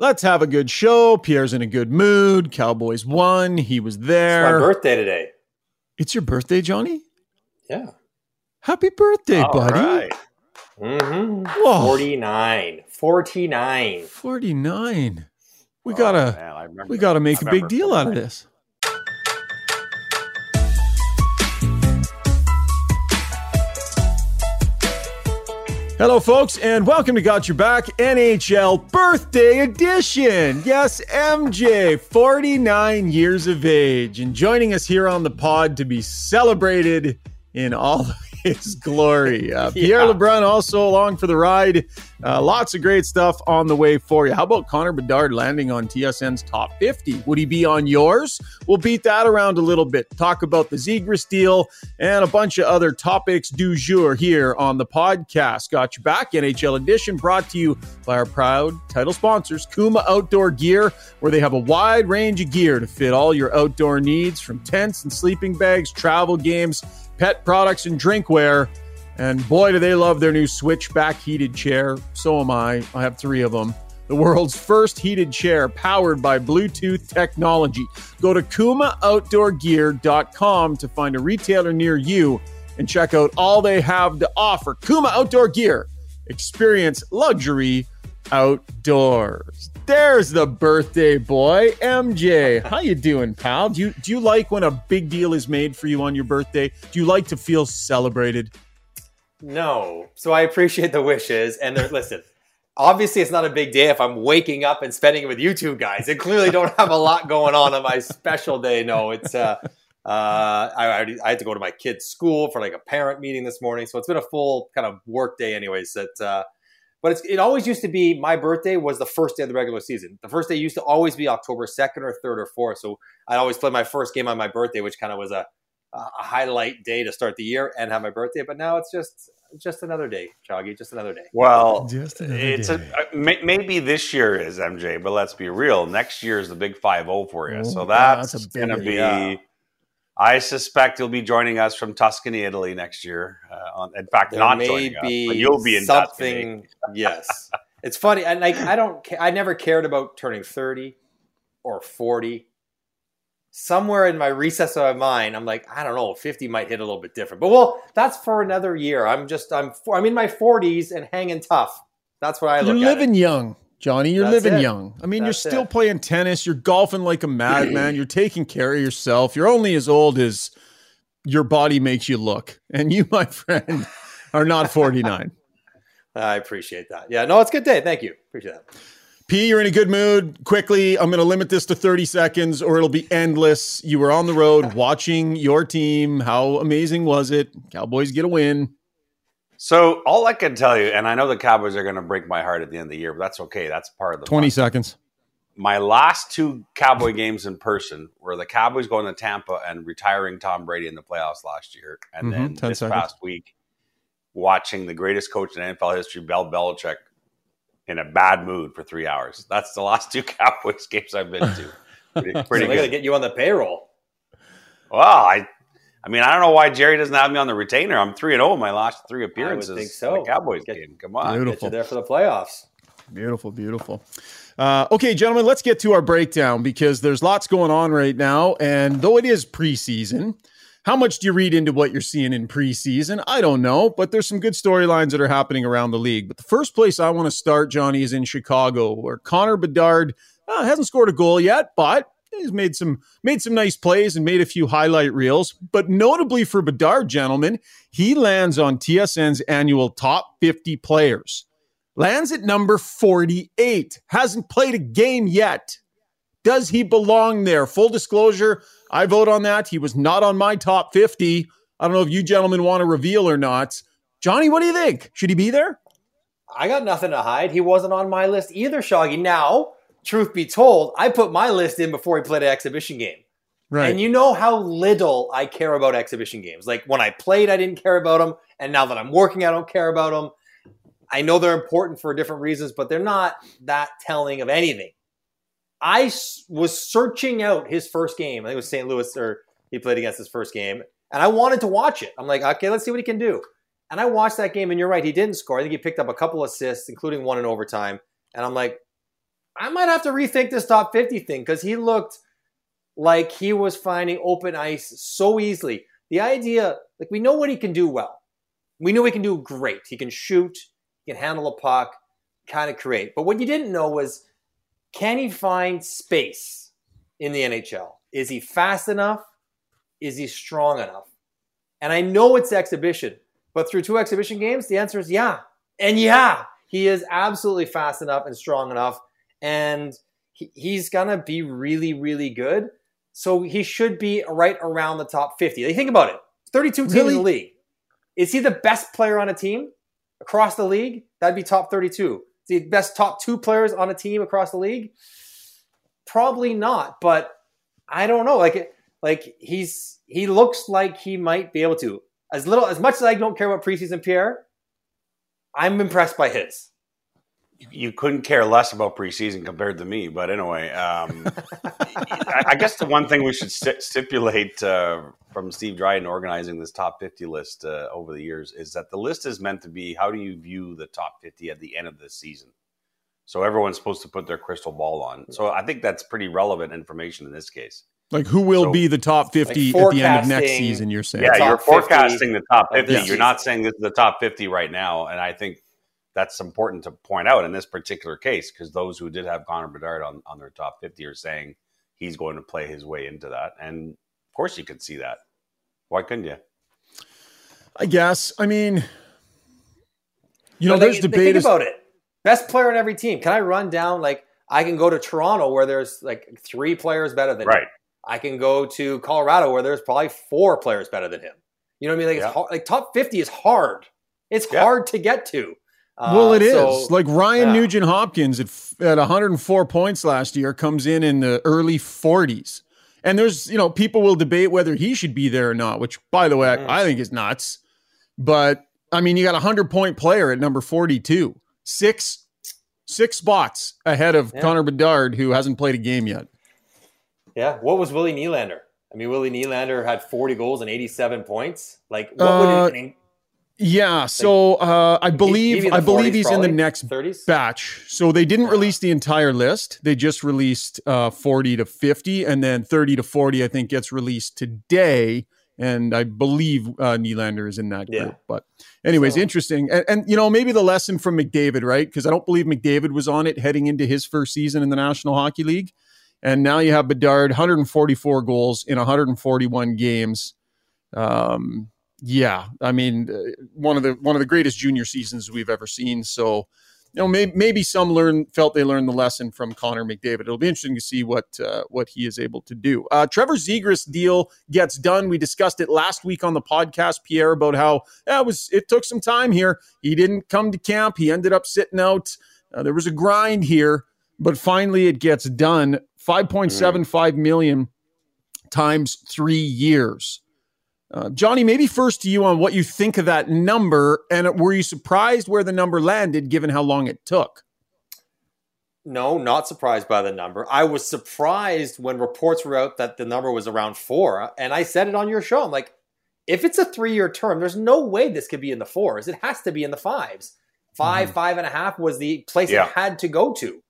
Let's have a good show. Pierre's in a good mood. Cowboys won. He was there. It's my birthday today. It's your birthday, Johnny? Yeah. Happy birthday, All buddy. right. Mm-hmm. Whoa. 49. 49. 49. We Oh, gotta man, remember- we gotta make I a big deal out of this. Hello, folks, and welcome to Got Your Back NHL Birthday Edition. Yes, MJ, 49 years of age, and joining us here on the pod to be celebrated in all his glory. Uh, Pierre Yeah. LeBrun also along for the ride. Uh, lots of great stuff on the way for you. How about Connor Bedard landing on TSN's top 50? Would he be on yours? We'll beat that around a little bit. Talk about the Zegras deal and a bunch of other topics du jour here on the podcast. Got you back, NHL edition, brought to you by our proud title sponsors, Kuma Outdoor Gear, where they have a wide range of gear to fit all your outdoor needs from tents and sleeping bags, travel games, pet products, and drinkware. And boy, do they love their new Switchback heated chair. So am I. I have three of them. The world's first heated chair powered by Bluetooth technology. Go to KumaOutdoorGear.com to find a retailer near you and check out all they have to offer. Kuma Outdoor Gear. Experience luxury outdoors. There's the birthday boy, MJ. How you doing, pal? Do you do you like when a big deal is made for you on your birthday? Do you like to feel celebrated? No. So I appreciate the wishes. And listen, obviously it's not a big day if I'm waking up and spending it with you two guys. And clearly don't have a lot going on on my special day. No, it's, uh, uh, I, already, I had to go to my kid's school for like a parent meeting this morning. So it's been a full kind of work day anyways. That, uh, but it's, it always used to be my birthday was the first day of the regular season. The first day used to always be October 2nd or 3rd or 4th. So I always play my first game on my birthday, which kind of was a, a highlight day to start the year and have my birthday. But now it's just just another day, Shoggy. Just another day. Well, Just another it's day. a uh, may, maybe this year is MJ, but let's be real. Next year is the big five zero for you, Oh, so yeah, that's, that's going to be. Yeah. I suspect you'll be joining us from Tuscany, Italy next year. Uh, on, in fact, There not may joining us, be but you'll be in Tuscany. something. yes, it's funny. And like I don't. I never cared about turning thirty or forty. Somewhere in my recess of my mind, I'm like, I don't know, fifty might hit a little bit different. But well, that's for another year. I'm just, I'm, I'm in my forties and hanging tough. That's what I look. You're living at. it. young, Johnny. You're That's living it. young. I mean, That's you're still it. playing tennis. You're golfing like a madman. You're taking care of yourself. You're only as old as your body makes you look. And you, my friend, are not 49. I appreciate that. Yeah, no, it's a good day. Thank you. Appreciate that. P, you're in a good mood. Quickly, I'm going to limit this to 30 seconds or it'll be endless. You were on the road watching your team. How amazing was it? Cowboys get a win. So all I can tell you, and I know the Cowboys are going to break my heart at the end of the year, but that's okay. That's part of the 20 fun. seconds. my last two Cowboy games in person were the Cowboys going to Tampa and retiring Tom Brady in the playoffs last year, and Mhm, then 10 this seconds. past week watching the greatest coach in NFL history, Bill Belichick, in a bad mood for three hours. That's the last two Cowboys games I've been to. Pretty, So pretty they got to get you on the payroll. Well, I, I mean, I don't know why Jerry doesn't have me on the retainer. I'm three and zero in my last three appearances. I think so. the Cowboys Get- game. Come on. Beautiful. Get you there for the playoffs. Beautiful, beautiful. Uh, okay, gentlemen, let's get to our breakdown because there's lots going on right now. And though it is preseason, how much do you read into what you're seeing in preseason? I don't know, but there's some good storylines that are happening around the league. But the first place I want to start, Johnny, is in Chicago, where Connor Bedard uh, hasn't scored a goal yet, but he's made some made some nice plays and made a few highlight reels. But notably for Bedard, gentlemen, he lands on TSN's annual top 50 players lands at number 48, hasn't played a game yet. Does he belong there? Full disclosure, I vote on that. He was not on my top 50. I don't know if you gentlemen want to reveal or not. Johnny, what do you think? Should he be there? I got nothing to hide. He wasn't on my list either, Shoggy. Now, truth be told, I put my list in before he played an exhibition game. Right. And you know how little I care about exhibition games. Like when I played, I didn't care about them. And now that I'm working, I don't care about them. I know they're important for different reasons, but they're not that telling of anything. I was searching out his first game. I think it was St. Louis, or he played against his first game. And I wanted to watch it. I'm like, okay, let's see what he can do. And I watched that game, and you're right, he didn't score. I think he picked up a couple assists, including one in overtime. And I'm like, I might have to rethink this top 50 thing because he looked like he was finding open ice so easily. The idea, like we know what he can do well. We know he can do great. He can shoot, he can handle a puck, kind of create. But what you didn't know was can he find space in the NHL? Is he fast enough? Is he strong enough? And I know it's exhibition, but through two exhibition games, the answer is yeah. And yeah, he is absolutely fast enough and strong enough. And he, he's going to be really, really good. So he should be right around the top 50. Like, think about it 32 teams really? in the league. Is he the best player on a team across the league? That'd be top 32. The best top two players on a team across the league? Probably not, but I don't know. Like, like he's he looks like he might be able to. As little as much as I don't care about preseason Pierre, I'm impressed by his. You couldn't care less about preseason compared to me, but anyway, um, I, guess the one thing we should st- stipulate uh, from Steve Dryden organizing this top 50 list uh, over the years is that the list is meant to be how do you view the top 50 at the end of the season? So everyone's supposed to put their crystal ball on. So I think that's pretty relevant information in this case. Like who will so, be the top 50 like at the end of next season, you're saying? Yeah, you're forecasting the top 50. You're season. not saying this is the top 50 right now. And I think that's important to point out in this particular case because those who did have Connor Bedard on, on their top 50 are saying he's going to play his way into that. And of course you could see that. Why couldn't you? I guess. I mean, you know, there's they, debate. Think about it. Best player on every team. Can I run down like I can go to Toronto where there's like three players better than right. Him. I can go to Colorado where there's probably four players better than him. You know what I mean? Like, yeah. it's hard, like top 50 is hard. It's yeah. hard to get to. Uh, well, it so, is. Like Ryan yeah. Nugent Hopkins at, at 104 points last year comes in in the early 40s. And there's, you know, people will debate whether he should be there or not, which, by the way, mm. I think is nuts. But I mean, you got a 100 point player at number 42, six six spots ahead of yeah. Connor Bedard, who hasn't played a game yet. Yeah. What was Willie Nylander? I mean, Willie Nylander had 40 goals and 87 points. Like, what uh, would it? Yeah, so uh, I believe I believe he's probably, in the next 30s? batch. So they didn't release the entire list. They just released uh, 40 to 50, and then 30 to 40. I think gets released today, and I believe uh, Nylander is in that yeah. group. But anyways, so. interesting. And, and, you know maybe the lesson from McDavid, right? Because I don't believe McDavid was on it heading into his first season in the National Hockey League. And now you have Bedard, 144 goals in 141 games. Um, yeah, I mean, uh, one of the one of the greatest junior seasons we've ever seen. So, you know, maybe, maybe some learn felt they learned the lesson from Connor McDavid. It'll be interesting to see what uh, what he is able to do. Uh, Trevor Zegras deal gets done. We discussed it last week on the podcast, Pierre, about how yeah, it was. It took some time here. He didn't come to camp. He ended up sitting out. Uh, there was a grind here, but finally it gets done. 5.75 million times three years. Uh, Johnny, maybe first to you on what you think of that number, and were you surprised where the number landed given how long it took? No, not surprised by the number. I was surprised when reports were out that the number was around four, and I said it on your show. I'm like, if it's a three-year term, there's no way this could be in the fours. It has to be in the fives. 5 mm-hmm. five and a half was the place yeah. it had to go to.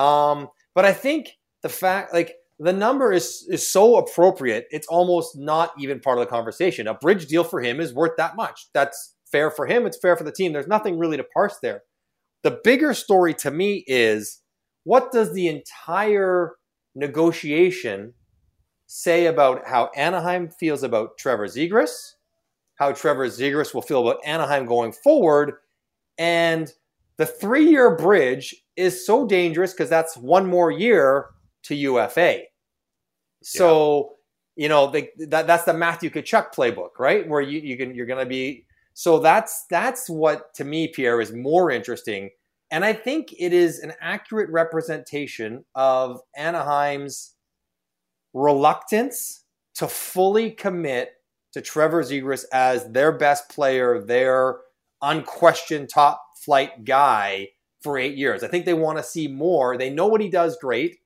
Um, but I think the fact like the number is is so appropriate it's almost not even part of the conversation. A bridge deal for him is worth that much. That's fair for him it's fair for the team. There's nothing really to parse there. The bigger story to me is what does the entire negotiation say about how Anaheim feels about Trevor Zegras, how Trevor Zegras will feel about Anaheim going forward, and the three year bridge is so dangerous because that's one more year to UFA. So, yeah. you know, they, that that's the Matthew Tkachuk playbook, right? Where you, you can you're gonna be so that's that's what to me, Pierre, is more interesting. And I think it is an accurate representation of Anaheim's reluctance to fully commit to Trevor Zegras as their best player, their unquestioned top flight guy for eight years. I think they want to see more. They know what he does great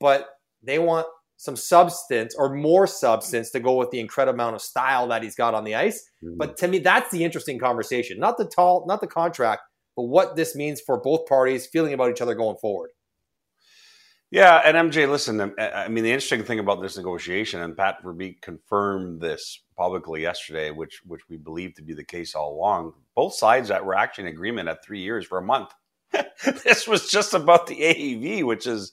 but they want some substance or more substance to go with the incredible amount of style that he's got on the ice. Mm-hmm. But to me, that's the interesting conversation. Not the tall, not the contract, but what this means for both parties feeling about each other going forward. Yeah, and MJ, listen. um, I mean, the interesting thing about this negotiation, and Pat Verbeek confirmed this publicly yesterday, which which we believe to be the case all along. Both sides that were actually in agreement at three years for a month. this was just about the AAV, which is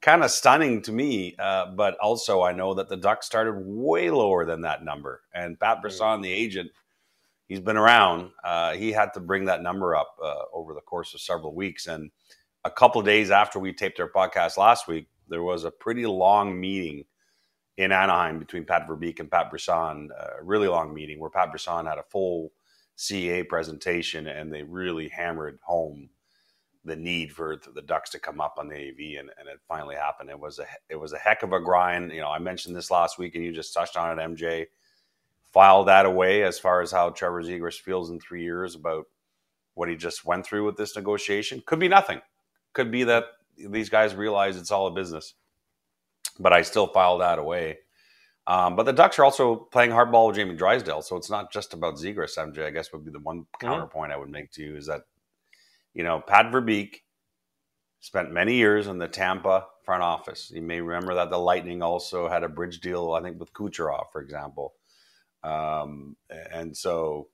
kind of stunning to me. Uh, but also, I know that the Ducks started way lower than that number, and Pat Brisson, the agent, he's been around. Uh, he had to bring that number up uh, over the course of several weeks, and a couple of days after we taped our podcast last week, there was a pretty long meeting in Anaheim between Pat Verbeek and Pat Brisson, a really long meeting where Pat Brisson had a full CA presentation and they really hammered home the need for the Ducks to come up on the AV, and, and it finally happened. It was a it was a heck of a grind. You know, I mentioned this last week, and you just touched on it, MJ. File that away as far as how Trevor Zegras feels in three years about what he just went through with this negotiation. Could be nothing. Could be that these guys realize it's all a business. But I still file that away. Um, but the Ducks are also playing hardball with Jamie Drysdale, so it's not just about Zegras. MJ, I guess would be the one counterpoint I would make to you is that you know, Pat Verbeek spent many years in the Tampa front office. You may remember that the Lightning also had a bridge deal, I think, with Kucherov, for example. Um, and so,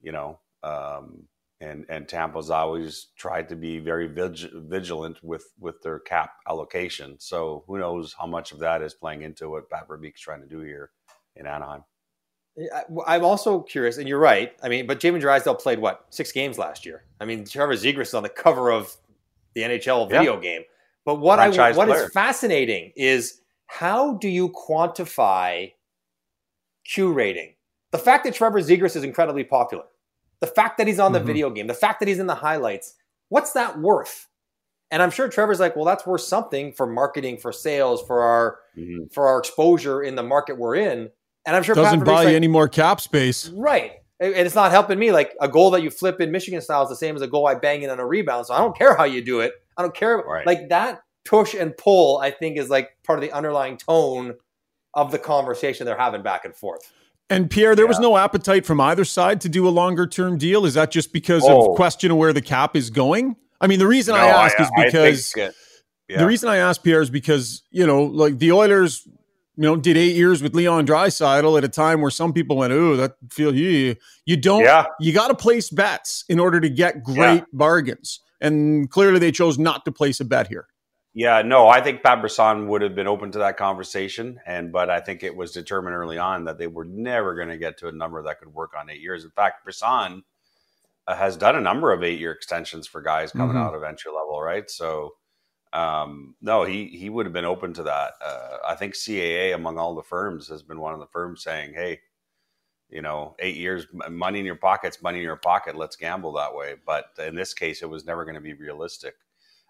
you know, um, and and Tampa's always tried to be very vig- vigilant with with their cap allocation. So who knows how much of that is playing into what Pat Verbeek's trying to do here in Anaheim. I'm also curious, and you're right. I mean, but Jamie Drysdale played what six games last year. I mean, Trevor Zegras is on the cover of the NHL video yeah. game. But what Franchise I what player. is fascinating is how do you quantify Q rating? The fact that Trevor Zegras is incredibly popular, the fact that he's on the mm-hmm. video game, the fact that he's in the highlights. What's that worth? And I'm sure Trevor's like, well, that's worth something for marketing, for sales, for our mm-hmm. for our exposure in the market we're in. And I'm sure doesn't buy you any more cap space. Right. And it's not helping me. Like a goal that you flip in Michigan style is the same as a goal I bang in on a rebound. So I don't care how you do it. I don't care. Right. Like that push and pull, I think, is like part of the underlying tone of the conversation they're having back and forth. And Pierre, there yeah. was no appetite from either side to do a longer term deal. Is that just because oh. of question of where the cap is going? I mean, the reason no, I ask I, is because yeah. the reason I ask Pierre is because you know, like the Oilers you know, did eight years with Leon Draisaitl at a time where some people went, "Oh, that feel you." You don't. Yeah. You got to place bets in order to get great yeah. bargains, and clearly they chose not to place a bet here. Yeah, no, I think Pat Brisson would have been open to that conversation, and but I think it was determined early on that they were never going to get to a number that could work on eight years. In fact, Brisson uh, has done a number of eight-year extensions for guys coming mm-hmm. out of entry level, right? So um, no, he he would have been open to that. Uh, I think CAA among all the firms has been one of the firms saying, "Hey, you know, eight years, money in your pockets, money in your pocket. Let's gamble that way." But in this case, it was never going to be realistic.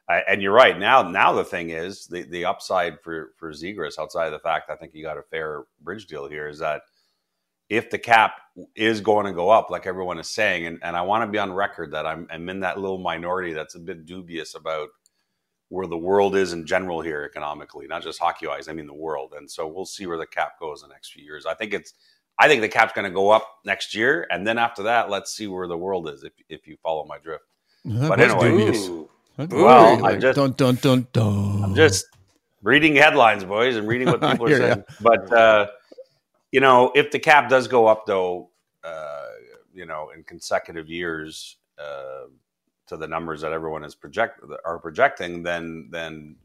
I, and you're right. Now, now the thing is the the upside for for Zegras, outside of the fact I think he got a fair bridge deal here, is that if the cap is going to go up, like everyone is saying, and, and I want to be on record that I'm, I'm in that little minority that's a bit dubious about where the world is in general here economically, not just hockey wise. I mean the world, and so we'll see where the cap goes in the next few years. I think it's, I think the cap's going to go up next year, and then after that, let's see where the world is. If if you follow my drift, that but anyway, well, I'm just dun, dun, dun, dun. I'm just reading headlines, boys, and reading what people are saying. You. But uh, you know, if the cap does go up, though, uh, you know, in consecutive years. Uh, to the numbers that everyone is project are projecting, then then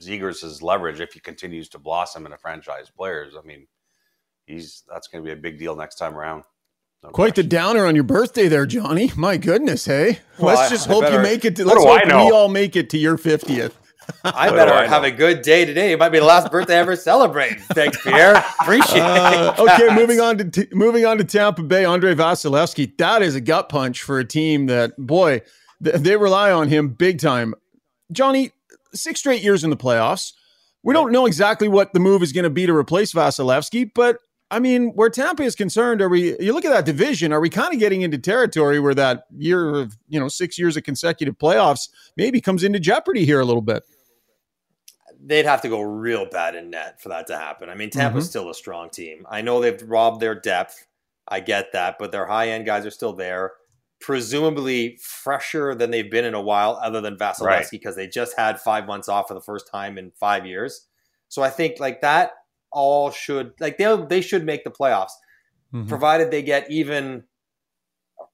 Zegras' leverage, if he continues to blossom in a franchise players, I mean, he's that's going to be a big deal next time around. No Quite question. the downer on your birthday there, Johnny. My goodness, hey. Well, let's just I, hope I better, you make it. To, let's hope we all make it to your fiftieth. I better I have a good day today. It might be the last birthday I ever celebrate. Thanks, Pierre. Appreciate uh, it. Okay, moving on to t- moving on to Tampa Bay. Andre Vasilevskiy. That is a gut punch for a team that boy they rely on him big time. Johnny, six straight years in the playoffs. We don't know exactly what the move is going to be to replace Vasilevskiy, but I mean, where Tampa is concerned, are we? You look at that division. Are we kind of getting into territory where that year of you know six years of consecutive playoffs maybe comes into jeopardy here a little bit? They'd have to go real bad in net for that to happen. I mean, Tampa's mm-hmm. still a strong team. I know they've robbed their depth. I get that, but their high end guys are still there. Presumably fresher than they've been in a while, other than Vasilevskiy, Right. because they just had five months off for the first time in five years. So I think like that all should like they they should make the playoffs, Mhm. provided they get even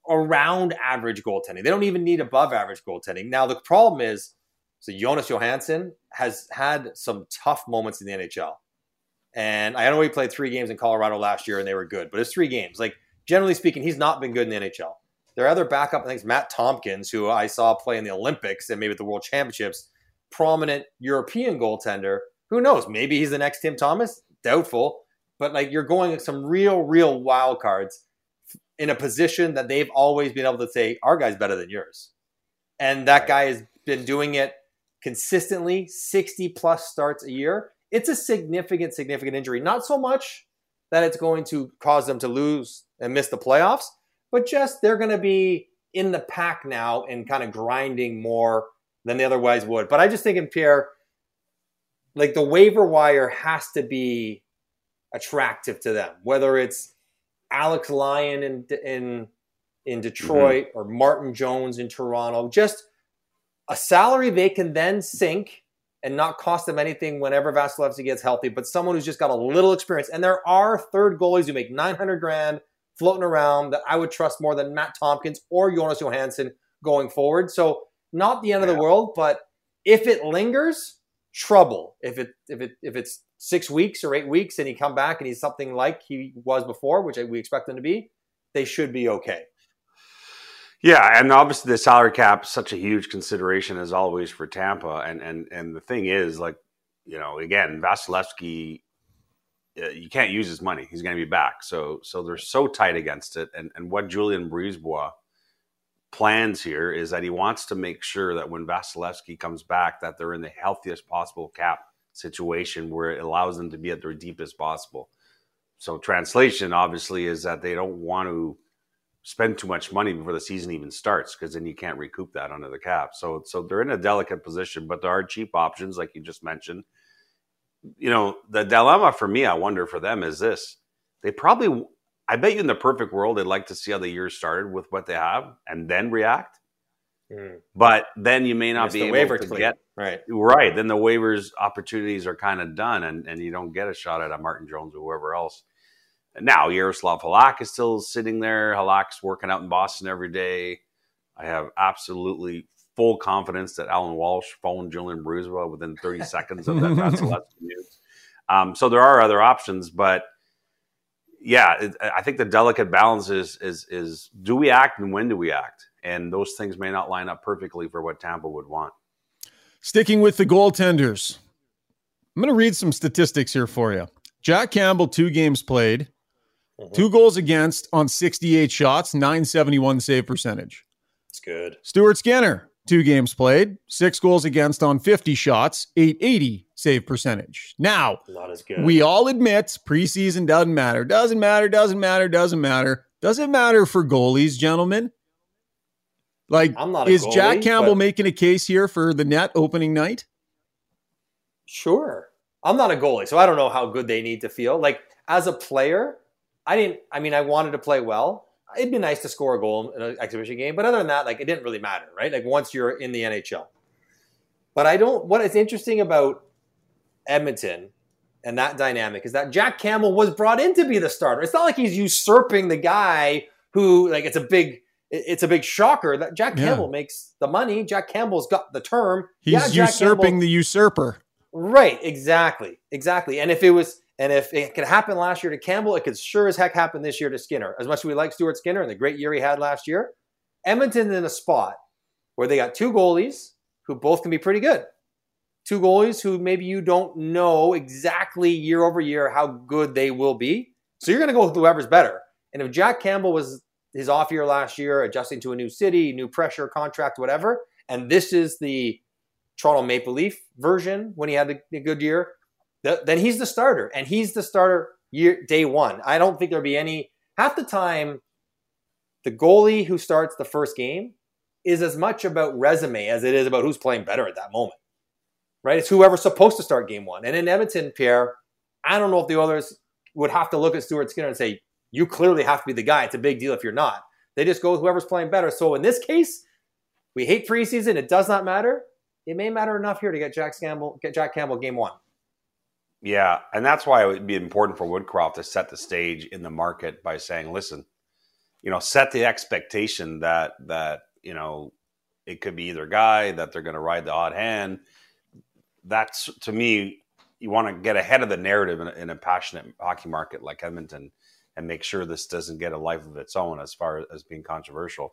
around average goaltending. They don't even need above average goaltending. Now the problem is, so Jonas Johansson has had some tough moments in the NHL. And I know he played three games in Colorado last year and they were good, but it's three games. Like generally speaking, he's not been good in the NHL. Their other backup, I think, is Matt Tompkins, who I saw play in the Olympics and maybe at the World Championships. Prominent European goaltender. Who knows? Maybe he's the next Tim Thomas. Doubtful. But like you're going with some real, real wild cards in a position that they've always been able to say, our guy's better than yours. And that guy has been doing it consistently, 60 plus starts a year. It's a significant, significant injury. Not so much that it's going to cause them to lose and miss the playoffs, but just they're going to be in the pack now and kind of grinding more than they otherwise would. But I just think in Pierre, like the waiver wire has to be attractive to them, whether it's Alex Lyon in in in Detroit mm-hmm. or Martin Jones in Toronto, just a salary they can then sink and not cost them anything whenever Vasilevskiy gets healthy, but someone who's just got a little experience. And there are third goalies who make 900 grand floating around that I would trust more than Matt Tompkins or Jonas Johansson going forward. So not the end of the world, but if it lingers, trouble. If it if it if it's six weeks or eight weeks and he come back and he's something like he was before, which we expect him to be, they should be okay. Yeah, and obviously the salary cap is such a huge consideration as always for Tampa, and and and the thing is, like you know, again, Vasilevskiy, Uh, you can't use his money; he's going to be back. So so they're so tight against it, and and what Julien Brisebois plans here is that he wants to make sure that when Vasilevskiy comes back, that they're in the healthiest possible cap situation where it allows them to be at their deepest possible. So translation obviously is that they don't want to spend too much money before the season even starts because then you can't recoup that under the cap. So so they're in a delicate position, but there are cheap options like you just mentioned. You know, the dilemma for me, I wonder for them is this. They probably I bet you in the perfect world they'd like to see how the year started with what they have and then react. Mm. But then you may not It's be the able waiver to clean. get right. Right. Then the waivers opportunities are kind of done and, and you don't get a shot at a Martin Jones or whoever else. Now Yaroslav Halak is still sitting there. Halak's working out in Boston every day. I have absolutely full confidence that Allan Walsh phoned Julien Brisebois within 30 seconds of that Vasilevskiy news. Um, so there are other options, but yeah, it, I think the delicate balance is is is do we act and when do we act? And those things may not line up perfectly for what Tampa would want. Sticking with the goaltenders, I'm going to read some statistics here for you. Jack Campbell, two games played, Mhm. two goals against on 68 shots, 971 save percentage. It's good. Stuart Skinner, two games played, six goals against on 50 shots, 880 save percentage. Now, Not as good. we all admit preseason doesn't matter. Doesn't matter, doesn't matter, doesn't matter. Doesn't matter for goalies, gentlemen. Like, I'm not is Jack Campbell making a case here for the net opening night? Sure. I'm not a goalie, so I don't know how good they need to feel. Like as a player, I didn't. I mean, I wanted to play well. It'd be nice to score a goal in an exhibition game, but other than that, like it didn't really matter, right? Like once you're in the NHL. But I don't. What is interesting about Edmonton and that dynamic is that Jack Campbell was brought in to be the starter. It's not like he's usurping the guy who, like, it's a big. It's a big shocker that Jack Yeah. Campbell makes the money. Jack Campbell's got the term. He's Yeah, usurping Campbell- the usurper. Right, exactly, exactly. And if it was, and if it could happen last year to Campbell, it could sure as heck happen this year to Skinner. As much as we like Stuart Skinner and the great year he had last year, Edmonton's in a spot where they got two goalies who both can be pretty good. Two goalies who maybe you don't know exactly year over year how good they will be. So you're going to go with whoever's better. And if Jack Campbell was his off year last year, adjusting to a new city, new pressure, contract, whatever, and this is the Toronto Maple Leaf version when he had the good year, th- then he's the starter, and he's the starter year day one. I don't think there'll be any half the time. The goalie who starts the first game is as much about resume as it is about who's playing better at that moment. Right? It's whoever's supposed to start game one. And in Edmonton, Pierre, I don't know if the others would have to look at Stuart Skinner and say, "You clearly have to be the guy." It's a big deal if you're not. They just go with whoever's playing better. So in this case, we hate preseason. It does not matter. It may matter enough here to get Jack Campbell, get Jack Campbell game one. Yeah, and that's why it would be important for Woodcroft to set the stage in the market by saying, "Listen, you know, set the expectation that that you know it could be either guy that they're going to ride the odd hand." That's to me, you want to get ahead of the narrative in a, in a passionate hockey market like Edmonton, and make sure this doesn't get a life of its own as far as being controversial.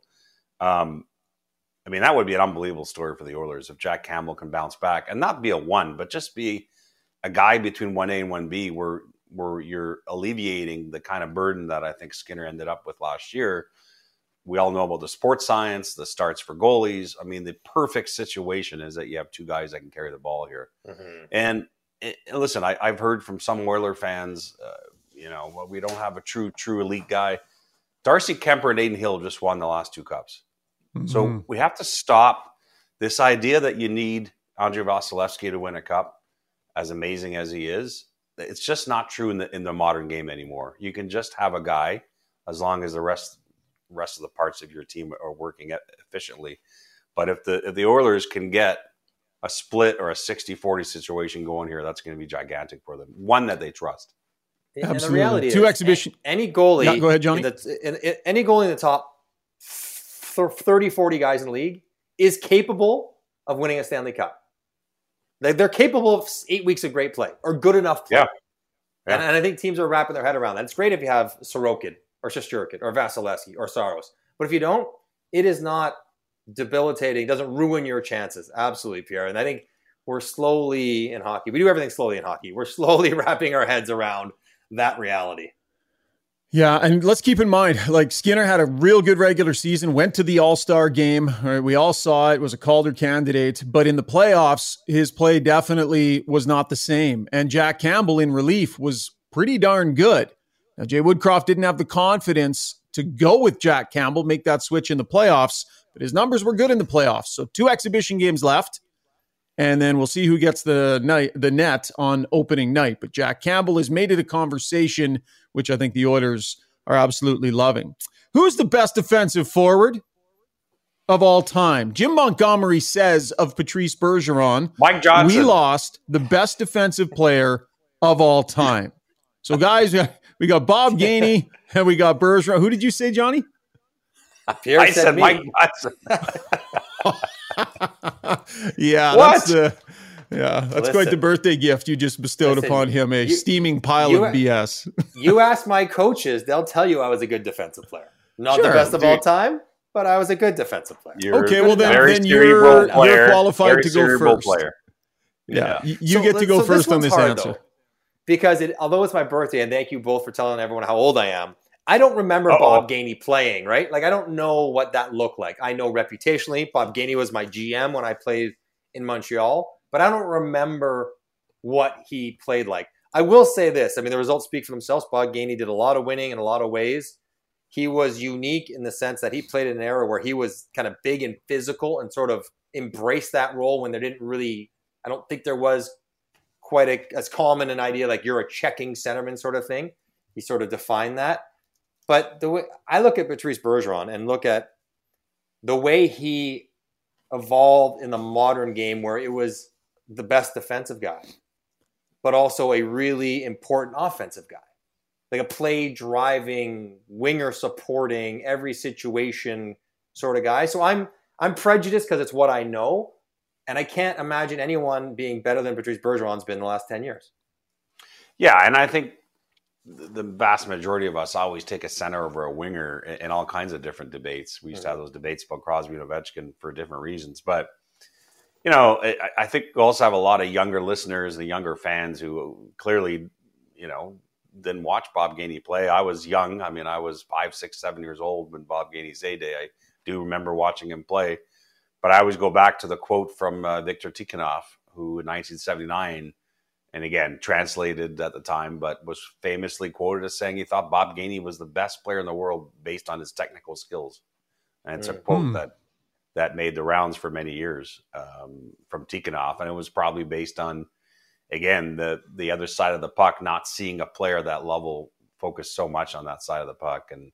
Um, I mean, that would be an unbelievable story for the Oilers if Jack Campbell can bounce back and not be a one, but just be a guy between one A and one B, where where you're alleviating the kind of burden that I think Skinner ended up with last year. We all know about the sports science, the starts for goalies. I mean, the perfect situation is that you have two guys that can carry the ball here. Mm-hmm. And, and, listen, I, have heard from some Oiler fans, uh, you know, well, we don't have a true, true elite guy. Darcy Kuemper and Adin Hill just won the last two cups. Mm-hmm. So we have to stop this idea that you need Andrei Vasilevskiy to win a cup, as amazing as he is. It's just not true in the in the modern game anymore. You can just have a guy as long as the rest rest of the parts of your team are working efficiently. But if the if the Oilers can get a split or a 60-40 situation going here, that's going to be gigantic for them. One that they trust. Absolutely. And the reality Two is, exhibition. Any goalie. Yeah, go ahead, Johnny. any goalie in the top 30, 40 guys in the league is capable of winning a Stanley Cup. They're capable of eight weeks of great play or good enough play. Yeah. yeah. And, and, I think teams are wrapping their head around that. It's great if you have Sorokin or Shesterkin or Vasilevskiy or Saros. But if you don't, it is not debilitating, doesn't ruin your chances. Absolutely, Pierre. And I think we're slowly in hockey. We do everything slowly in hockey. We're slowly wrapping our heads around that reality. Yeah, and let's keep in mind, like Skinner had a real good regular season, went to the All Star game. Right, we all saw it; was a Calder candidate, but in the playoffs, his play definitely was not the same. And Jack Campbell in relief was pretty darn good. Now, Jay Woodcroft didn't have the confidence to go with Jack Campbell, make that switch in the playoffs, but his numbers were good in the playoffs. So two exhibition games left, and then we'll see who gets the night the net on opening night. But Jack Campbell has made it a conversation which I think the Oilers are absolutely loving. Who's the best defensive forward of all time? Jim Montgomery says of Patrice Bergeron, Mike Johnson. We lost the best defensive player of all time. So, guys, we got Bob Gainey and we got Bergeron. Who did you say, Johnny? Pierre I said, said Mike Johnson. yeah, what? that's the yeah, that's Listen, quite the birthday gift you just bestowed Listen, upon him a you, steaming pile you, of BS. you ask my coaches, they'll tell you I was a good defensive player. Not sure, the best of all time, but I was a good defensive player. You're okay, well then, then you're, player, you're qualified to go first. Player. Yeah, yeah. you so, get to go so first this on this hard, answer. Though, because it, although it's my birthday, and thank you both for telling everyone how old I am. I don't remember Uh-oh. Bob Gainey playing, right? Like I don't know what that looked like. I know reputationally, Bob Gainey was my GM when I played in Montreal but I don't remember what he played like. I will say this. I mean, the results speak for themselves. Bob Gainey did a lot of winning in a lot of ways. He was unique in the sense that he played in an era where he was kind of big and physical and sort of embraced that role when there didn't really, I don't think there was quite a, as common an idea like you're a checking centerman sort of thing. He sort of defined that. But the way I look at Patrice Bergeron and look at the way he evolved in the modern game where it was the best defensive guy, but also a really important offensive guy. Like a play driving, winger supporting, every situation sort of guy. So I'm I'm prejudiced because it's what I know. And I can't imagine anyone being better than Patrice Bergeron's been in the last 10 years. Yeah, and I think the vast majority of us always take a center over a winger in all kinds of different debates. We used mm-hmm. to have those debates about Crosby and Ovechkin for different reasons. But you know, I, I think we also have a lot of younger listeners and younger fans who clearly, you know, didn't watch Bob Gainey play. I was young. I mean, I was five, six, seven years old when Bob Gainey's heyday. I do remember watching him play. But I always go back to the quote from uh, Viktor Tikhonov, who in 1979, and again, translated at the time, but was famously quoted as saying he thought Bob Gainey was the best player in the world based on his technical skills. And it's a quote mm. that that made the rounds for many years um, from Tikhonov, and it was probably based on again the the other side of the puck, not seeing a player that level focus so much on that side of the puck. And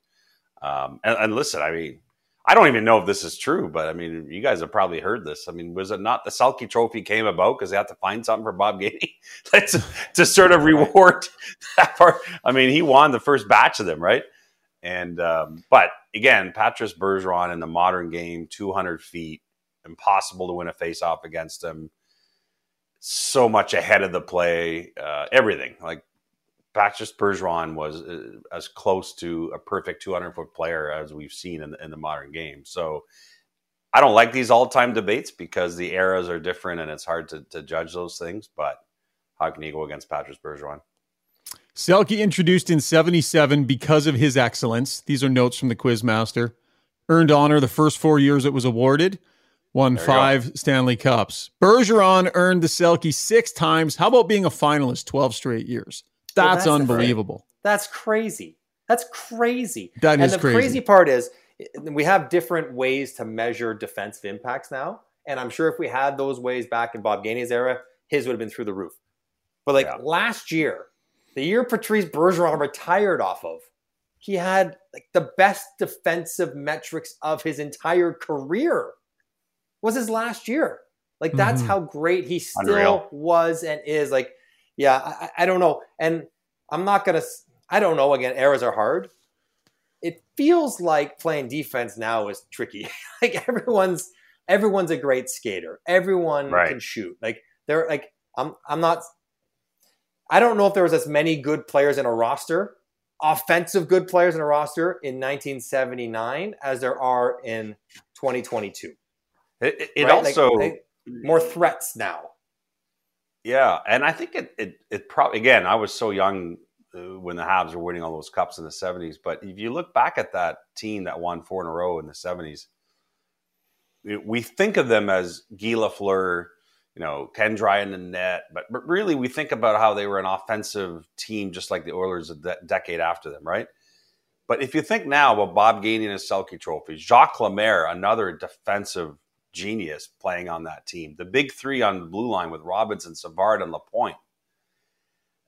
Um, and, and listen, I mean, I don't even know if this is true, but I mean, you guys have probably heard this. I mean, was it not the Selke Trophy came about because they had to find something for Bob Gainey to, to sort of reward that part? I mean, he won the first batch of them, right? And um, but again, Patrice Bergeron in the modern game, 200 feet, impossible to win a face-off against him. So much ahead of the play, uh, everything like Patrice Bergeron was uh, as close to a perfect 200 foot player as we've seen in the, in the modern game. So I don't like these all time debates because the eras are different and it's hard to, to judge those things. But how can you go against Patrice Bergeron? Selke introduced in 77 because of his excellence. These are notes from the Quizmaster. Earned honor the first four years it was awarded. Won five Stanley Cups. Bergeron earned the Selke six times. How about being a finalist 12 straight years? That's, well, that's unbelievable. That's crazy. That's crazy. That and the crazy. crazy part is we have different ways to measure defensive impacts now. And I'm sure if we had those ways back in Bob Gainey's era, his would have been through the roof. But like yeah. last year, the year Patrice Bergeron retired off of, he had like the best defensive metrics of his entire career. Was his last year. Like that's mm-hmm. how great he still Unreal. was and is. Like yeah, I, I don't know. And I'm not going to, I don't know. Again, errors are hard. It feels like playing defense now is tricky. like everyone's, everyone's a great skater. Everyone right. can shoot. Like they're like, I'm, I'm not, I don't know if there was as many good players in a roster, offensive good players in a roster in 1979 as there are in 2022. It, it right? also like, like, more threats now. Yeah, and I think it it, it probably again I was so young uh, when the Habs were winning all those cups in the '70s, but if you look back at that team that won four in a row in the '70s, we think of them as Guy Lafleur, you know, Ken Dryden the net, but but really we think about how they were an offensive team, just like the Oilers a de- decade after them, right? But if you think now about Bob Gainey and his Selke trophies, Jacques Lemaire, another defensive genius playing on that team. The big three on the blue line with Robinson, Savard, and Lapointe.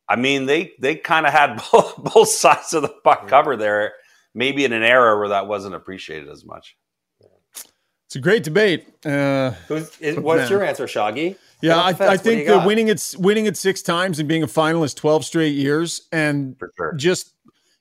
I mean, they they kind of had both, both sides of the puck covered there. Maybe in an era where that wasn't appreciated as much. It's a great debate. Uh, is, what's man. your answer, Shaggy? Yeah, I, I, think the winning it winning it six times and being a finalist twelve straight years, and sure. just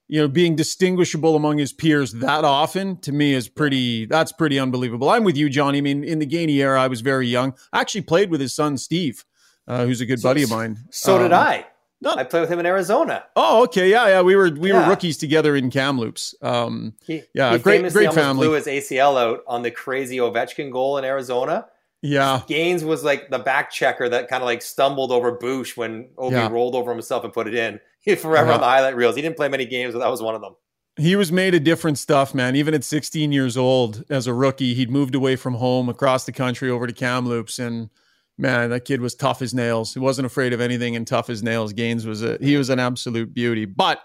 you know, being distinguishable among his peers that often to me is pretty, that's pretty unbelievable. I'm with you, Johnny. I mean, in the Gainey era, I was very young. I actually played with his son, Steve, uh, who's a good so, buddy of mine. So um, did I. Not, I played with him in Arizona. Oh, okay, yeah, yeah. We were we yeah. were rookies together in Kamloops. Um, he, yeah, he great, great family. Blew his ACL out on the crazy Ovechkin goal in Arizona. Yeah, Gaines was like the back checker that kind of like stumbled over Bush when Ovi yeah. rolled over himself and put it in. He's forever on the highlight reels. He didn't play many games, but that was one of them. He was made of different stuff, man. Even at 16 years old, as a rookie, he'd moved away from home across the country over to Kamloops, and man, that kid was tough as nails. He wasn't afraid of anything, and tough as nails. Gaines was a he was an absolute beauty. But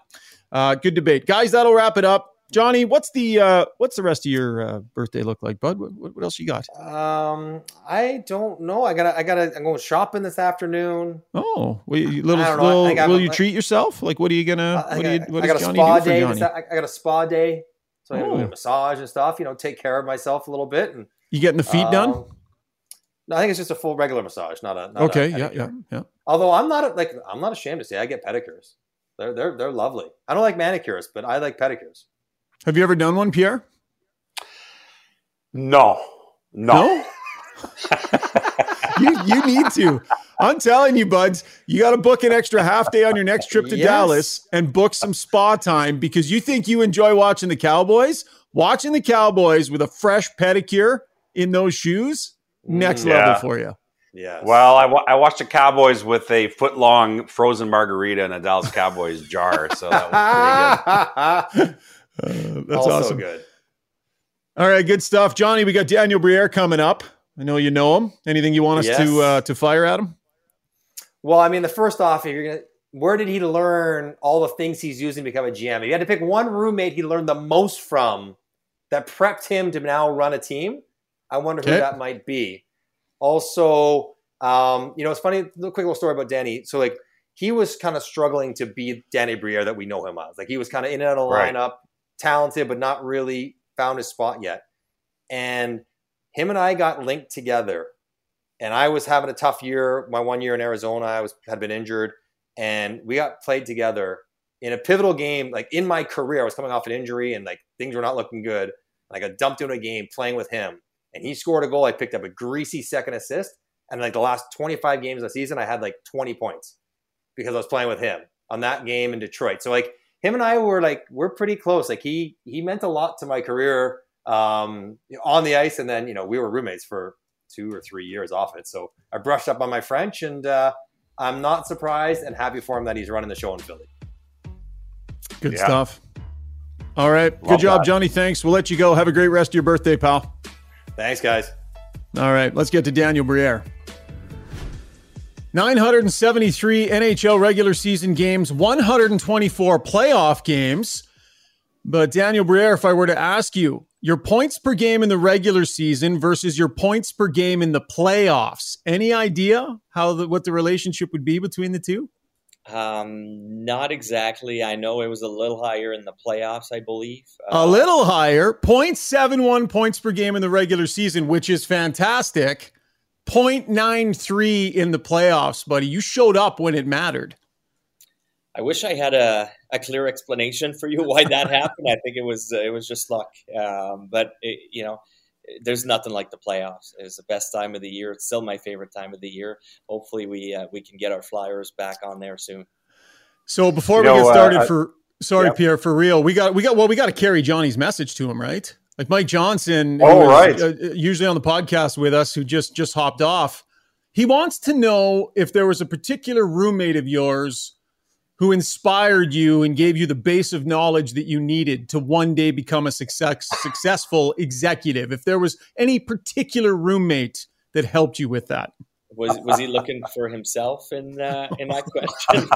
uh, good debate, guys. That'll wrap it up. Johnny, what's the uh, what's the rest of your uh, birthday look like, bud? What, what, else you got? Um, I don't know. I gotta, I gotta. I'm going shopping this afternoon. Oh, will you, little, little will you treat yourself? Like, what are you gonna? I, what got, you? What I got a Johnny spa day. This, I got a spa day, so I got oh. a massage and stuff. You know, take care of myself a little bit. And you getting the feet um, done? No, I think it's just a full regular massage, not a. Not okay. A yeah. Yeah. Yeah. Although I'm not like I'm not ashamed to say I get pedicures. They're they're they're lovely. I don't like manicures, but I like pedicures. Have you ever done one, Pierre? No. No. no? you you need to. I'm telling you, buds, you got to book an extra half day on your next trip to yes. Dallas and book some spa time because you think you enjoy watching the Cowboys. Watching the Cowboys with a fresh pedicure in those shoes, next yeah. level for you. Yeah. Well, I, wa- I watched the Cowboys with a foot long frozen margarita in a Dallas Cowboys jar, so that was pretty good. Uh, that's also awesome. good. All right, good stuff, Johnny. We got Daniel Briere coming up. I know you know him. Anything you want us yes. to uh, to fire at him? Well, I mean, the first off, if you're gonna, where did he learn all the things he's using to become a GM? If you had to pick one roommate he learned the most from that prepped him to now run a team, I wonder who that might be. Also, um, you know, it's funny. A quick little story about Danny. So, like, he was kind of struggling to be Danny Briere that we know him as. Like, he was kind of in and out of the right. lineup talented, but not really found his spot yet. And him and I got linked together. And I was having a tough year. My one year in Arizona, I was had been injured, and we got played together in a pivotal game. Like in my career, I was coming off an injury, and like things were not looking good. And I got dumped into a game playing with him, and he scored a goal. I picked up a greasy second assist, and like the last 25 games of the season, I had like 20 points because I was playing with him on that game in Detroit. So like him and I were like we're pretty close. Like he he meant a lot to my career um, on the ice, and then you know we were roommates for two or three years off it. So I brushed up on my French, and uh, I'm not surprised and happy for him that he's running the show in Philly. Good yeah. stuff. All right, Love good job, that. Johnny. Thanks. We'll let you go. Have a great rest of your birthday, pal. Thanks, guys. All right, let's get to Daniel Brière. 973 NHL regular season games, 124 playoff games. But Daniel Brière, if I were to ask you your points per game in the regular season versus your points per game in the playoffs, any idea how the, what the relationship would be between the two? Um, not exactly. I know it was a little higher in the playoffs, I believe. Uh, a little higher, 0.71 points per game in the regular season, which is fantastic. 0.93 in the playoffs, buddy. You showed up when it mattered. I wish I had a, a clear explanation for you why that happened. I think it was it was just luck. Um, but it, you know, there's nothing like the playoffs. It's the best time of the year. It's still my favorite time of the year. Hopefully, we uh, we can get our Flyers back on there soon. So before you we know, get started, uh, for sorry, yeah. Pierre, for real, we got we got well, we got to carry Johnny's message to him, right? like Mike Johnson, oh right, uh, usually on the podcast with us, who just just hopped off. He wants to know if there was a particular roommate of yours who inspired you and gave you the base of knowledge that you needed to one day become a success, successful executive. If there was any particular roommate that helped you with that. Was was he looking for himself in uh, in that question?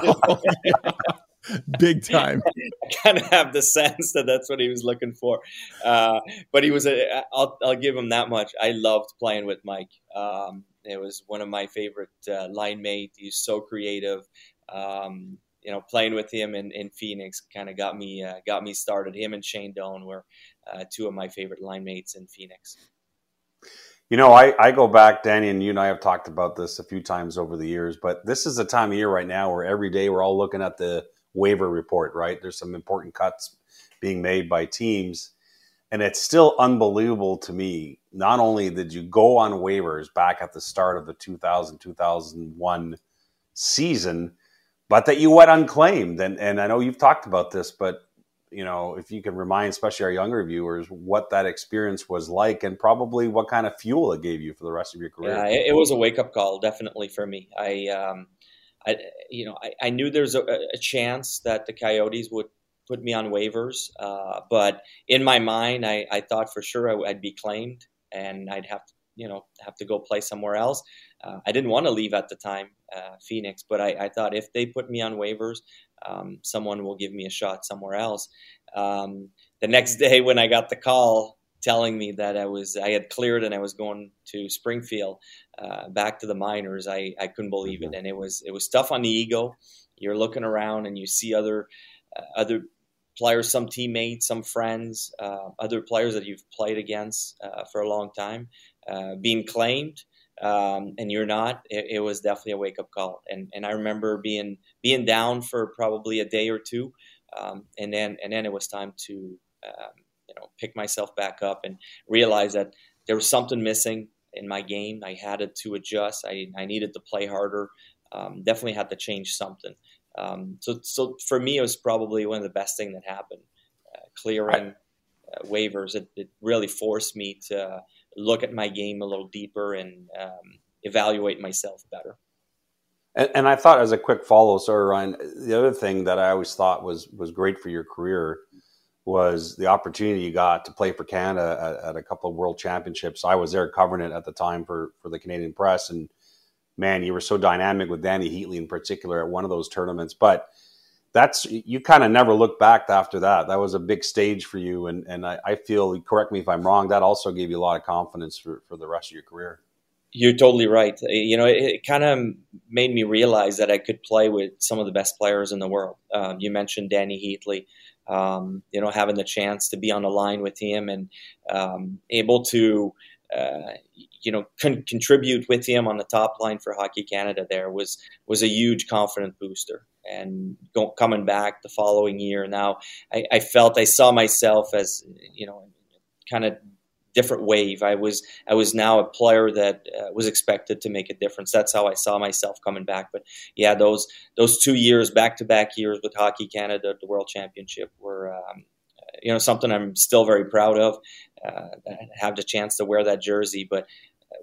big time. I kind of have the sense that that's what he was looking for. Uh, but he was a. I'll I'll give him that much. I loved playing with Mike. Um, it was one of my favorite uh, line mates. He's so creative. Um, you know, playing with him in, in Phoenix kind of got me uh, got me started. Him and Shane Doan were uh, two of my favorite line mates in Phoenix. You know, I, I go back, Danny, and you and I have talked about this a few times over the years, but this is a time of year right now where every day we're all looking at the waiver report, right? There's some important cuts being made by teams. And it's still unbelievable to me. Not only did you go on waivers back at the start of the 2000 2001 season, but that you went unclaimed. And, and I know you've talked about this, but you know, if you can remind, especially our younger viewers, what that experience was like, and probably what kind of fuel it gave you for the rest of your career. Yeah, it, it was a wake up call, definitely for me. I, um, I, you know, I, I knew there's a, a, chance that the Coyotes would put me on waivers, uh, but in my mind, I, I thought for sure I, would be claimed and I'd have to, you know, have to go play somewhere else. Uh, I didn't want to leave at the time, uh, Phoenix, but I, I, thought if they put me on waivers, um, someone will give me a shot somewhere else. Um, the next day when I got the call telling me that I was I had cleared and I was going to Springfield, uh, back to the minors. I, I couldn't believe it, mm-hmm. and it was it was tough on the ego. You're looking around and you see other uh, other players, some teammates, some friends, uh, other players that you've played against uh, for a long time, uh, being claimed. Um, and you're not. It, it, was definitely a wake up call, and and I remember being being down for probably a day or two, um, and then and then it was time to um, you know pick myself back up and realize that there was something missing in my game. I had to adjust. I, I needed to play harder. Um, definitely had to change something. Um, so, so for me, it was probably one of the best things that happened. Uh, clearing uh, waivers, it, it, really forced me to look at my game a little deeper and um, evaluate myself better. And, and, I thought, as a quick follow, sorry, Ryan, the other thing that I always thought was was great for your career was the opportunity you got to play for Canada at, at, a couple of World Championships. I was there covering it at the time for for the Canadian press, and man, you were so dynamic with Dany Heatley in particular at one of those tournaments. But that's you kind of never look back after that. That was a big stage for you, and and I, I feel correct me if I'm wrong. That also gave you a lot of confidence for for the rest of your career. You're totally right. You know, it, it kind of made me realize that I could play with some of the best players in the world. Um, you mentioned Dany Heatley. Um, you know, having the chance to be on the line with him and um, able to, uh, you know, con- contribute with him on the top line for Hockey Canada there was was a huge confidence booster. And go, coming back the following year, now I, I felt I saw myself as you know, kind of different wave. I was I was now a player that uh, was expected to make a difference. That's how I saw myself coming back. But yeah, those those two years, back to back years with Hockey Canada, the World Championship, were um, you know something I'm still very proud of. Uh, have the chance to wear that jersey, but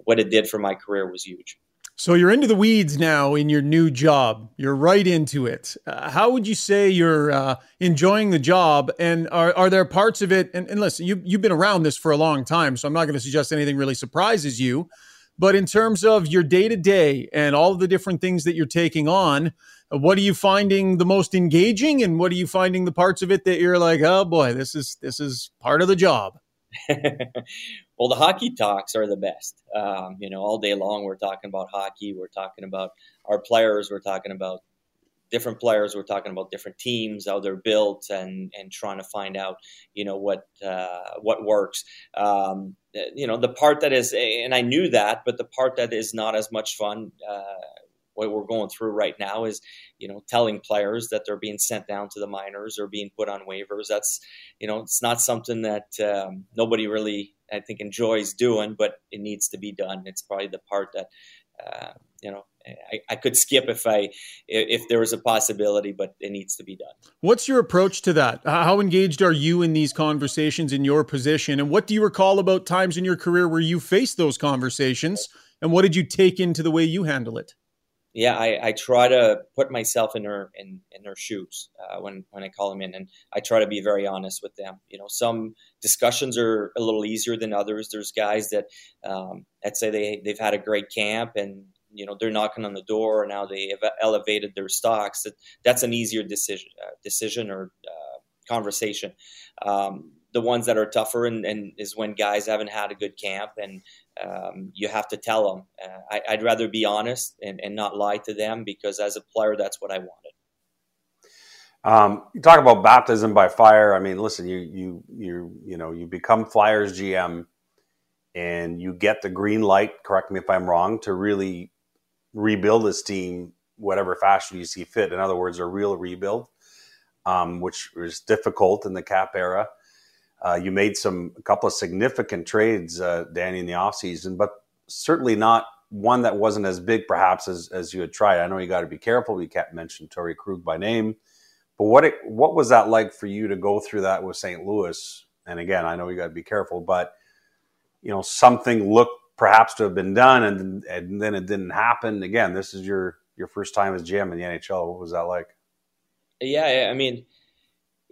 what it did for my career was huge. So you're into the weeds now in your new job. You're right into it. Uh, how would you say you're uh, enjoying the job? And are, are there parts of it? And, and listen, you, you've been around this for a long time, so I'm not going to suggest anything really surprises you. But in terms of your day to day and all of the different things that you're taking on, what are you finding the most engaging, and what are you finding the parts of it that you're like, oh boy, this is this is part of the job? well, the hockey talks are the best. Um, you know, all day long we're talking about hockey. We're talking about our players. We're talking about different players. We're talking about different teams, how they're built, and and trying to find out, you know, what uh, what works. Um, you know, the part that is, and I knew that, but the part that is not as much fun. Uh, what we're going through right now is, you know, telling players that they're being sent down to the minors or being put on waivers. That's, you know, it's not something that um, nobody really, I think, enjoys doing, but it needs to be done. It's probably the part that, uh, you know, I, I, could skip if I if there was a possibility, but it needs to be done. What's your approach to that? How engaged are you in these conversations in your position, and what do you recall about times in your career where you faced those conversations, and what did you take into the way you handle it? Yeah, I, I, try to put myself in her in, in her shoes uh, when when I call them in, and I try to be very honest with them. You know, some discussions are a little easier than others. There's guys that um, that say they they've had a great camp and you know they're knocking on the door now they have elevated their stocks. That, that's an easier decision uh, decision or uh, conversation. Um, the ones that are tougher and, and, is when guys haven't had a good camp and um, you have to tell them. Uh, I, would rather be honest and, and, not lie to them because as a player, that's what I wanted. Um, you talk about baptism by fire. I mean, listen, you you you you know you become Flyers GM, and you get the green light. Correct me if I'm wrong. To really rebuild this team, whatever fashion you see fit. In other words, a real rebuild, um, which was difficult in the cap era. Uh, you made some a couple of significant trades, uh, Danny, in the offseason, but certainly not one that wasn't as big, perhaps, as, as you had tried. I know you got to be careful. You can't mention Torey Krug by name, but what it, what was that like for you to go through that with St. Louis? And again, I know you got to be careful, but you know something looked perhaps to have been done, and and then it didn't happen. Again, this is your your first time as GM in the NHL. What was that like? Yeah, I mean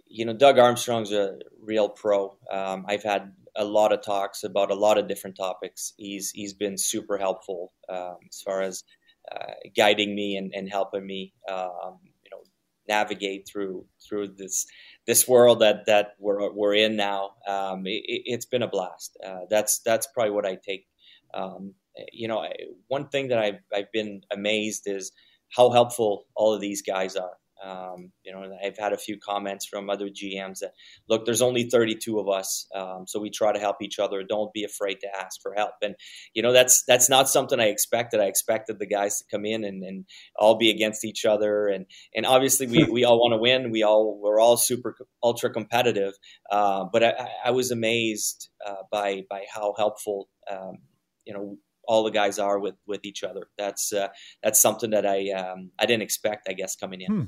you know, Doug Armstrong's a real pro. Um, I've had a lot of talks about a lot of different topics. He's he's been super helpful um, as far as uh, guiding me and, and helping me, um, you know, navigate through through this this world that that we're we're in now. Um, it, has been a blast. Uh, that's that's probably what I take. Um, you know, one thing that I've I've been amazed is how helpful all of these guys are. Um, you know, I've had a few comments from other GMs that look, there's only 32 of us, um, so we try to help each other. Don't be afraid to ask for help. And you know, that's that's not something I expected. I expected the guys to come in and, and all be against each other, and and obviously we, we all want to win. We all we're all super ultra competitive. Uh, but I, I, was amazed uh, by by how helpful. Um, you know all the guys are with with each other. That's uh, that's something that I um, I didn't expect. I guess coming in. Hmm.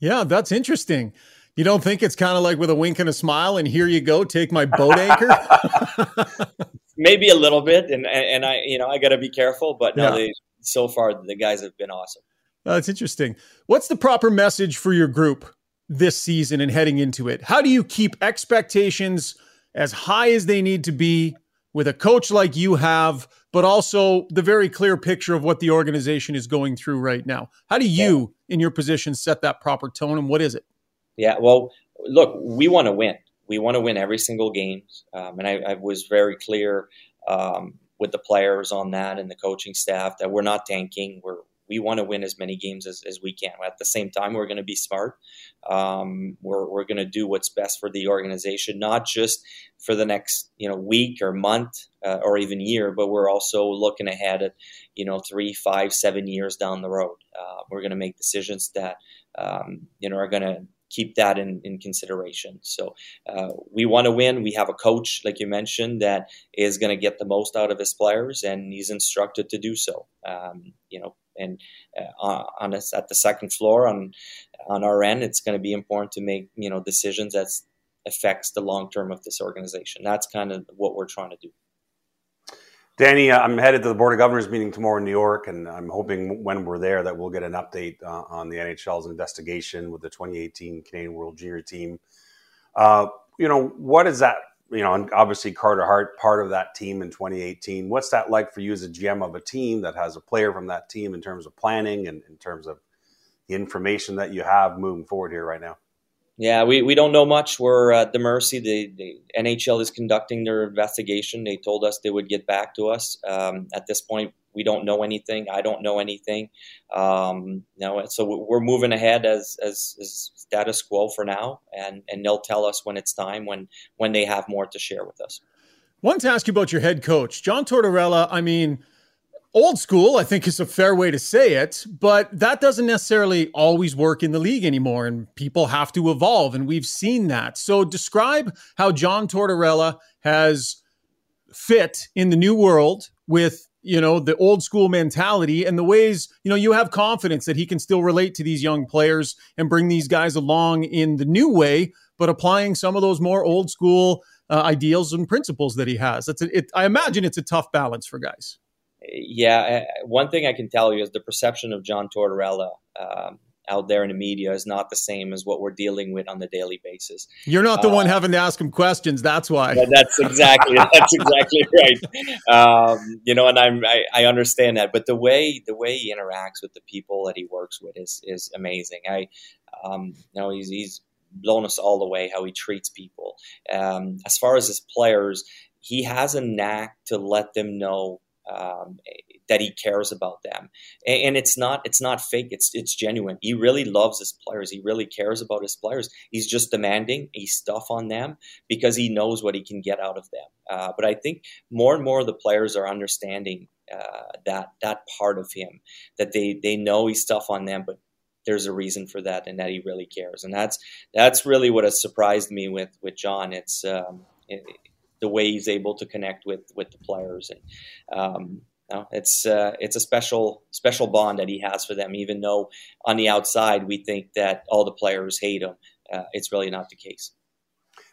Yeah, that's interesting. You don't think it's kind of like with a wink and a smile, and here you go, take my boat anchor. Maybe a little bit, and and I, you know, I got to be careful. But no, yeah. they, so far the guys have been awesome. That's interesting. What's the proper message for your group this season and heading into it? How do you keep expectations as high as they need to be with a coach like you have, but also the very clear picture of what the organization is going through right now. How do you, yeah. in your position, set that proper tone, and what is it? Yeah, well, look, we want to win. We want to win every single game, um, and I, I, was very clear. Um, with the players on that and the coaching staff that we're not tanking. We're we want to win as many games as, as we can. At the same time, we're going to be smart. Um, we're we're going to do what's best for the organization, not just for the next you know week or month uh, or even year, but we're also looking ahead at you know three, five, seven years down the road. Uh, we're going to make decisions that um, you know are going to keep that in, in consideration. So uh, we want to win. We have a coach, like you mentioned, that is going to get the most out of his players, and he's instructed to do so. Um, you know, and uh, on us at the second floor on on our end, it's going to be important to make you know decisions that affects the long term of this organization. That's kind of what we're trying to do. Danny, uh, I'm headed to the Board of Governors meeting tomorrow in New York, and I'm hoping when we're there that we'll get an update uh, on the NHL's investigation with the 2018 Canadian World Junior Team. Uh, you know, what is that? You know, obviously Carter Hart, part of that team in 2018. What's that like for you as a GM of a team that has a player from that team in terms of planning and in terms of the information that you have moving forward here right now? Yeah, we, we don't know much. We're at the mercy. The, the NHL is conducting their investigation. They told us they would get back to us. Um, at this point, we don't know anything. I don't know anything. Um, you know, so we're moving ahead as, as, as status quo for now, and, and they'll tell us when it's time, when when they have more to share with us. Wanted to ask you about your head coach, John Tortorella. I mean – old school, I think is a fair way to say it, but that doesn't necessarily always work in the league anymore, and people have to evolve, and we've seen that. So, describe how John Tortorella has fit in the new world with you know the old school mentality and the ways you know you have confidence that he can still relate to these young players and bring these guys along in the new way but applying some of those more old school uh, ideals and principles that he has that's a, it, i imagine it's a tough balance for guys yeah, one thing I can tell you is the perception of John Tortorella um, out there in the media is not the same as what we're dealing with on the daily basis. You're not the uh, one having to ask him questions. That's why. That's exactly that's exactly right. Um, you know, and I'm I, I, understand that, but the way the way he interacts with the people that he works with is is amazing. I, um, you know, he's he's blown us all away how he treats people. Um, as far as his players, he has a knack to let them know um, that he cares about them, and, and, it's not it's not fake. It's it's genuine. He really loves his players. He really cares about his players. He's just demanding a stuff on them because he knows what he can get out of them. Uh, but I think more and more the players are understanding uh, that that part of him that they they know he's tough on them, but there's a reason for that and that he really cares and that's that's really what has surprised me with with john it's um, the way he's able to connect with with the players and um, know, it's uh, it's a special special bond that he has for them. Even though on the outside we think that all the players hate him, uh, it's really not the case.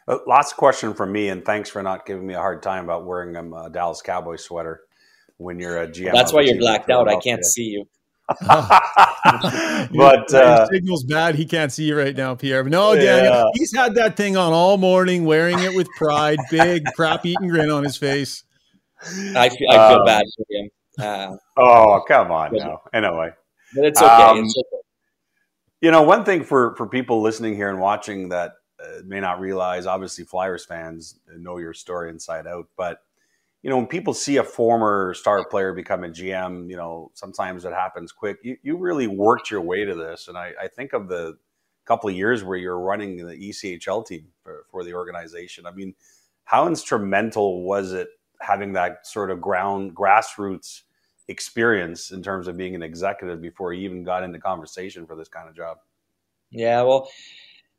Uh, last question from me, and thanks for not giving me a hard time about wearing a Dallas Cowboy sweater when you're a GM. Well, that's why you're blacked out. I can't see you. but uh, signal's bad. He can't see you right now, Pierre. But no, Daniel, yeah. he's had that thing on all morning, wearing it with pride, big crap eating grin on his face. I feel, I feel um, bad for him. Uh, oh, come on now. Anyway, but it's okay. Um, it's okay. You know, one thing for for people listening here and watching that uh, may not realize, obviously, Flyers fans know your story inside out, but you know, when people see a former star player become a GM, you know, sometimes it happens quick. You, you really worked your way to this. And I, I think of the couple of years where you're running the ECHL team for, for the organization. I mean, how instrumental was it having that sort of ground grassroots experience in terms of being an executive before you even got into conversation for this kind of job? Yeah, well,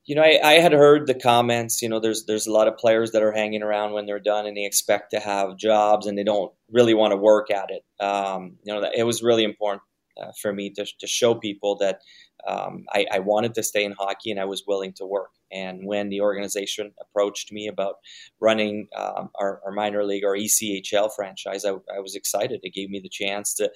you know, I, I, had heard the comments. You know, there's there's a lot of players that are hanging around when they're done, and they expect to have jobs, and they don't really want to work at it. Um, you know, it was really important uh, for me to, to show people that um, I, I, wanted to stay in hockey and I was willing to work. And when the organization approached me about running um, our, our, minor league or ECHL franchise, I, I, was excited. It gave me the chance to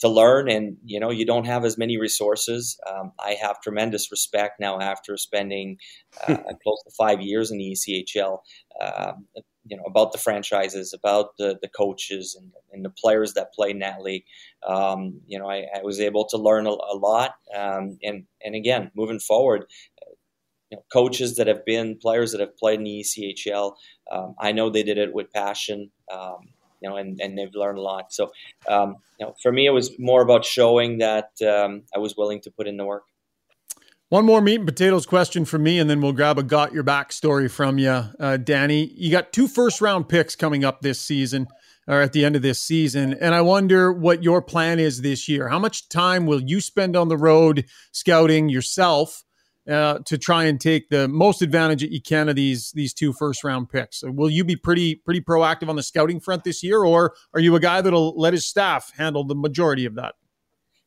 to learn. And you know, you don't have as many resources. Um, I have tremendous respect now after spending uh, close to five years in the ECHL um, you know about the franchises, about the the coaches and, and the players that play in that league. Um, you know, I, I, was able to learn a, a lot, um, and and again, moving forward, you know, coaches that have been players that have played in the ECHL, um, I know they did it with passion. Um, you know, and, and they've learned a lot. So, um, you know, for me, it was more about showing that um, I was willing to put in the work. One more meat and potatoes question from me, and then we'll grab a got your back story from you, uh, Danny. You got two first round picks coming up this season or at the end of this season. And I wonder what your plan is this year. How much time will you spend on the road scouting yourself uh, to try and take the most advantage that you can of these these two first round picks? Will you be pretty pretty proactive on the scouting front this year, or are you a guy that'll let his staff handle the majority of that?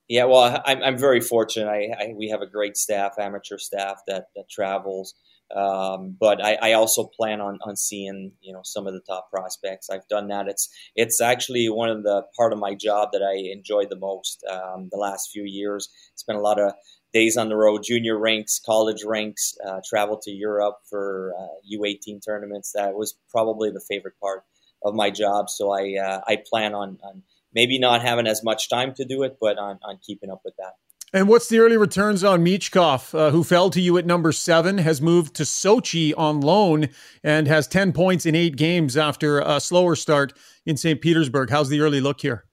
Yeah, well, I'm, I'm very fortunate. I, I, we have a great staff, amateur staff that, that travels. Um, but I, I, also plan on, on seeing you know some of the top prospects. I've done that. It's it's actually one of the part of my job that I enjoyed the most. Um, the last few years, spent a lot of days on the road, junior ranks, college ranks, uh, travel to Europe for uh, U18 tournaments. That was probably the favorite part of my job. So I uh, I plan on, on maybe not having as much time to do it, but on, on keeping up with that. And what's the early returns on Michkov, uh, who fell to you at number seven, has moved to Sochi on loan and has 10 points in eight games after a slower start in St. Petersburg. How's the early look here?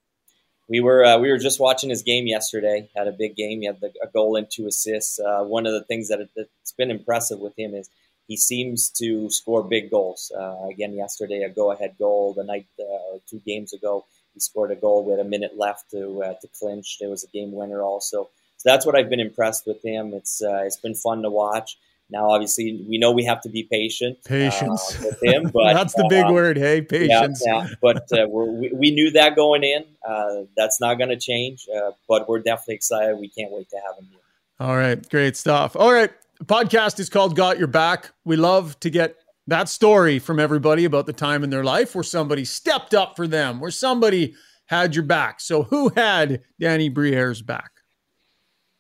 We were uh, we were just watching his game yesterday. Had a big game. He had the, a goal and two assists. Uh, one of the things that has been impressive with him is he seems to score big goals. Uh, again, yesterday a go ahead goal. The night uh, two games ago, he scored a goal with a minute left to uh, to clinch. There was a game winner also So that's what I've been impressed with him. It's uh, it's been fun to watch. Now, obviously, we know we have to be patient. Uh, patience uh, with him, but that's the big um, word. Hey, patience. Yeah, yeah. but uh, we we knew that going in. Uh, that's not going to change. Uh, but we're definitely excited. We can't wait to have him here. All right, great stuff. All right, the podcast is called "Got Your Back." We love to get that story from everybody about the time in their life where somebody stepped up for them, where somebody had your back. So, who had Danny Brière's back?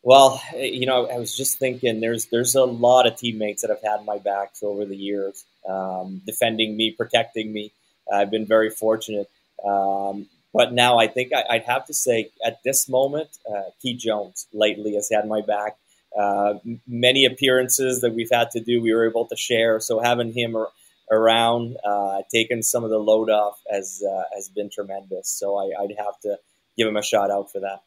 Well, you know, I was just thinking there's there's a lot of teammates that have had my backs over the years, um, defending me, protecting me. I've been very fortunate. Um, but now I think I, would have to say at this moment, uh, Keith Jones lately has had my back. Uh, many appearances that we've had to do, we were able to share. So having him ar- around, uh, taking some of the load off has uh, has been tremendous. So I, I'd have to give him a shout out for that.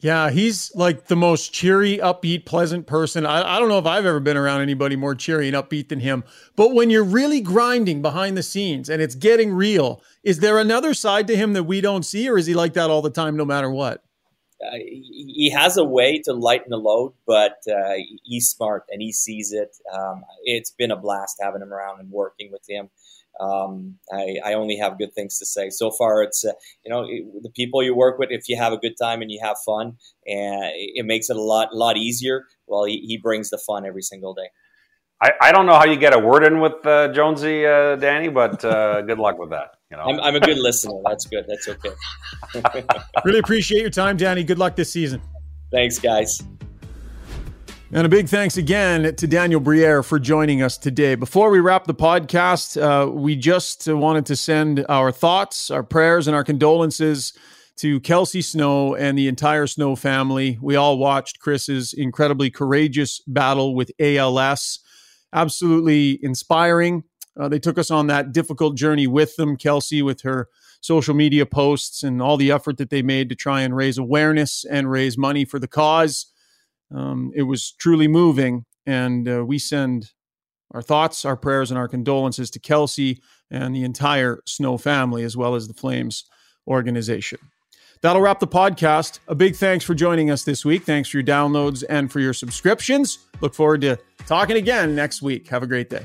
Yeah, he's like the most cheery, upbeat, pleasant person. I, I, don't know if I've ever been around anybody more cheery and upbeat than him. But when you're really grinding behind the scenes and it's getting real, is there another side to him that we don't see, or is he like that all the time, no matter what? Uh, he has a way to lighten the load, but uh, he's smart and he sees it. Um, it's been a blast having him around and working with him um, I, I, only have good things to say. So far, it's uh, you know it, the people you work with. If you have a good time and you have fun, and it makes it a lot lot easier. Well, he, he brings the fun every single day. I, I don't know how you get a word in with uh, Jonesy, uh, Danny, but uh, good luck with that. You know, I'm, I'm a good listener. That's good. That's okay. really appreciate your time, Danny. Good luck this season. Thanks, guys. And a big thanks again to Daniel Brière for joining us today. Before we wrap the podcast, uh, we just wanted to send our thoughts, our prayers, and our condolences to Kelsey Snow and the entire Snow family. We all watched Chris's incredibly courageous battle with ALS. Absolutely inspiring. Uh, they took us on that difficult journey with them. Kelsey, with her social media posts and all the effort that they made to try and raise awareness and raise money for the cause. Um, it was truly moving, and uh, we send our thoughts, our prayers, and our condolences to Kelsey and the entire Snow family, as well as the Flames organization. That'll wrap the podcast. A big thanks for joining us this week. Thanks for your downloads and for your subscriptions. Look forward to talking again next week. Have a great day.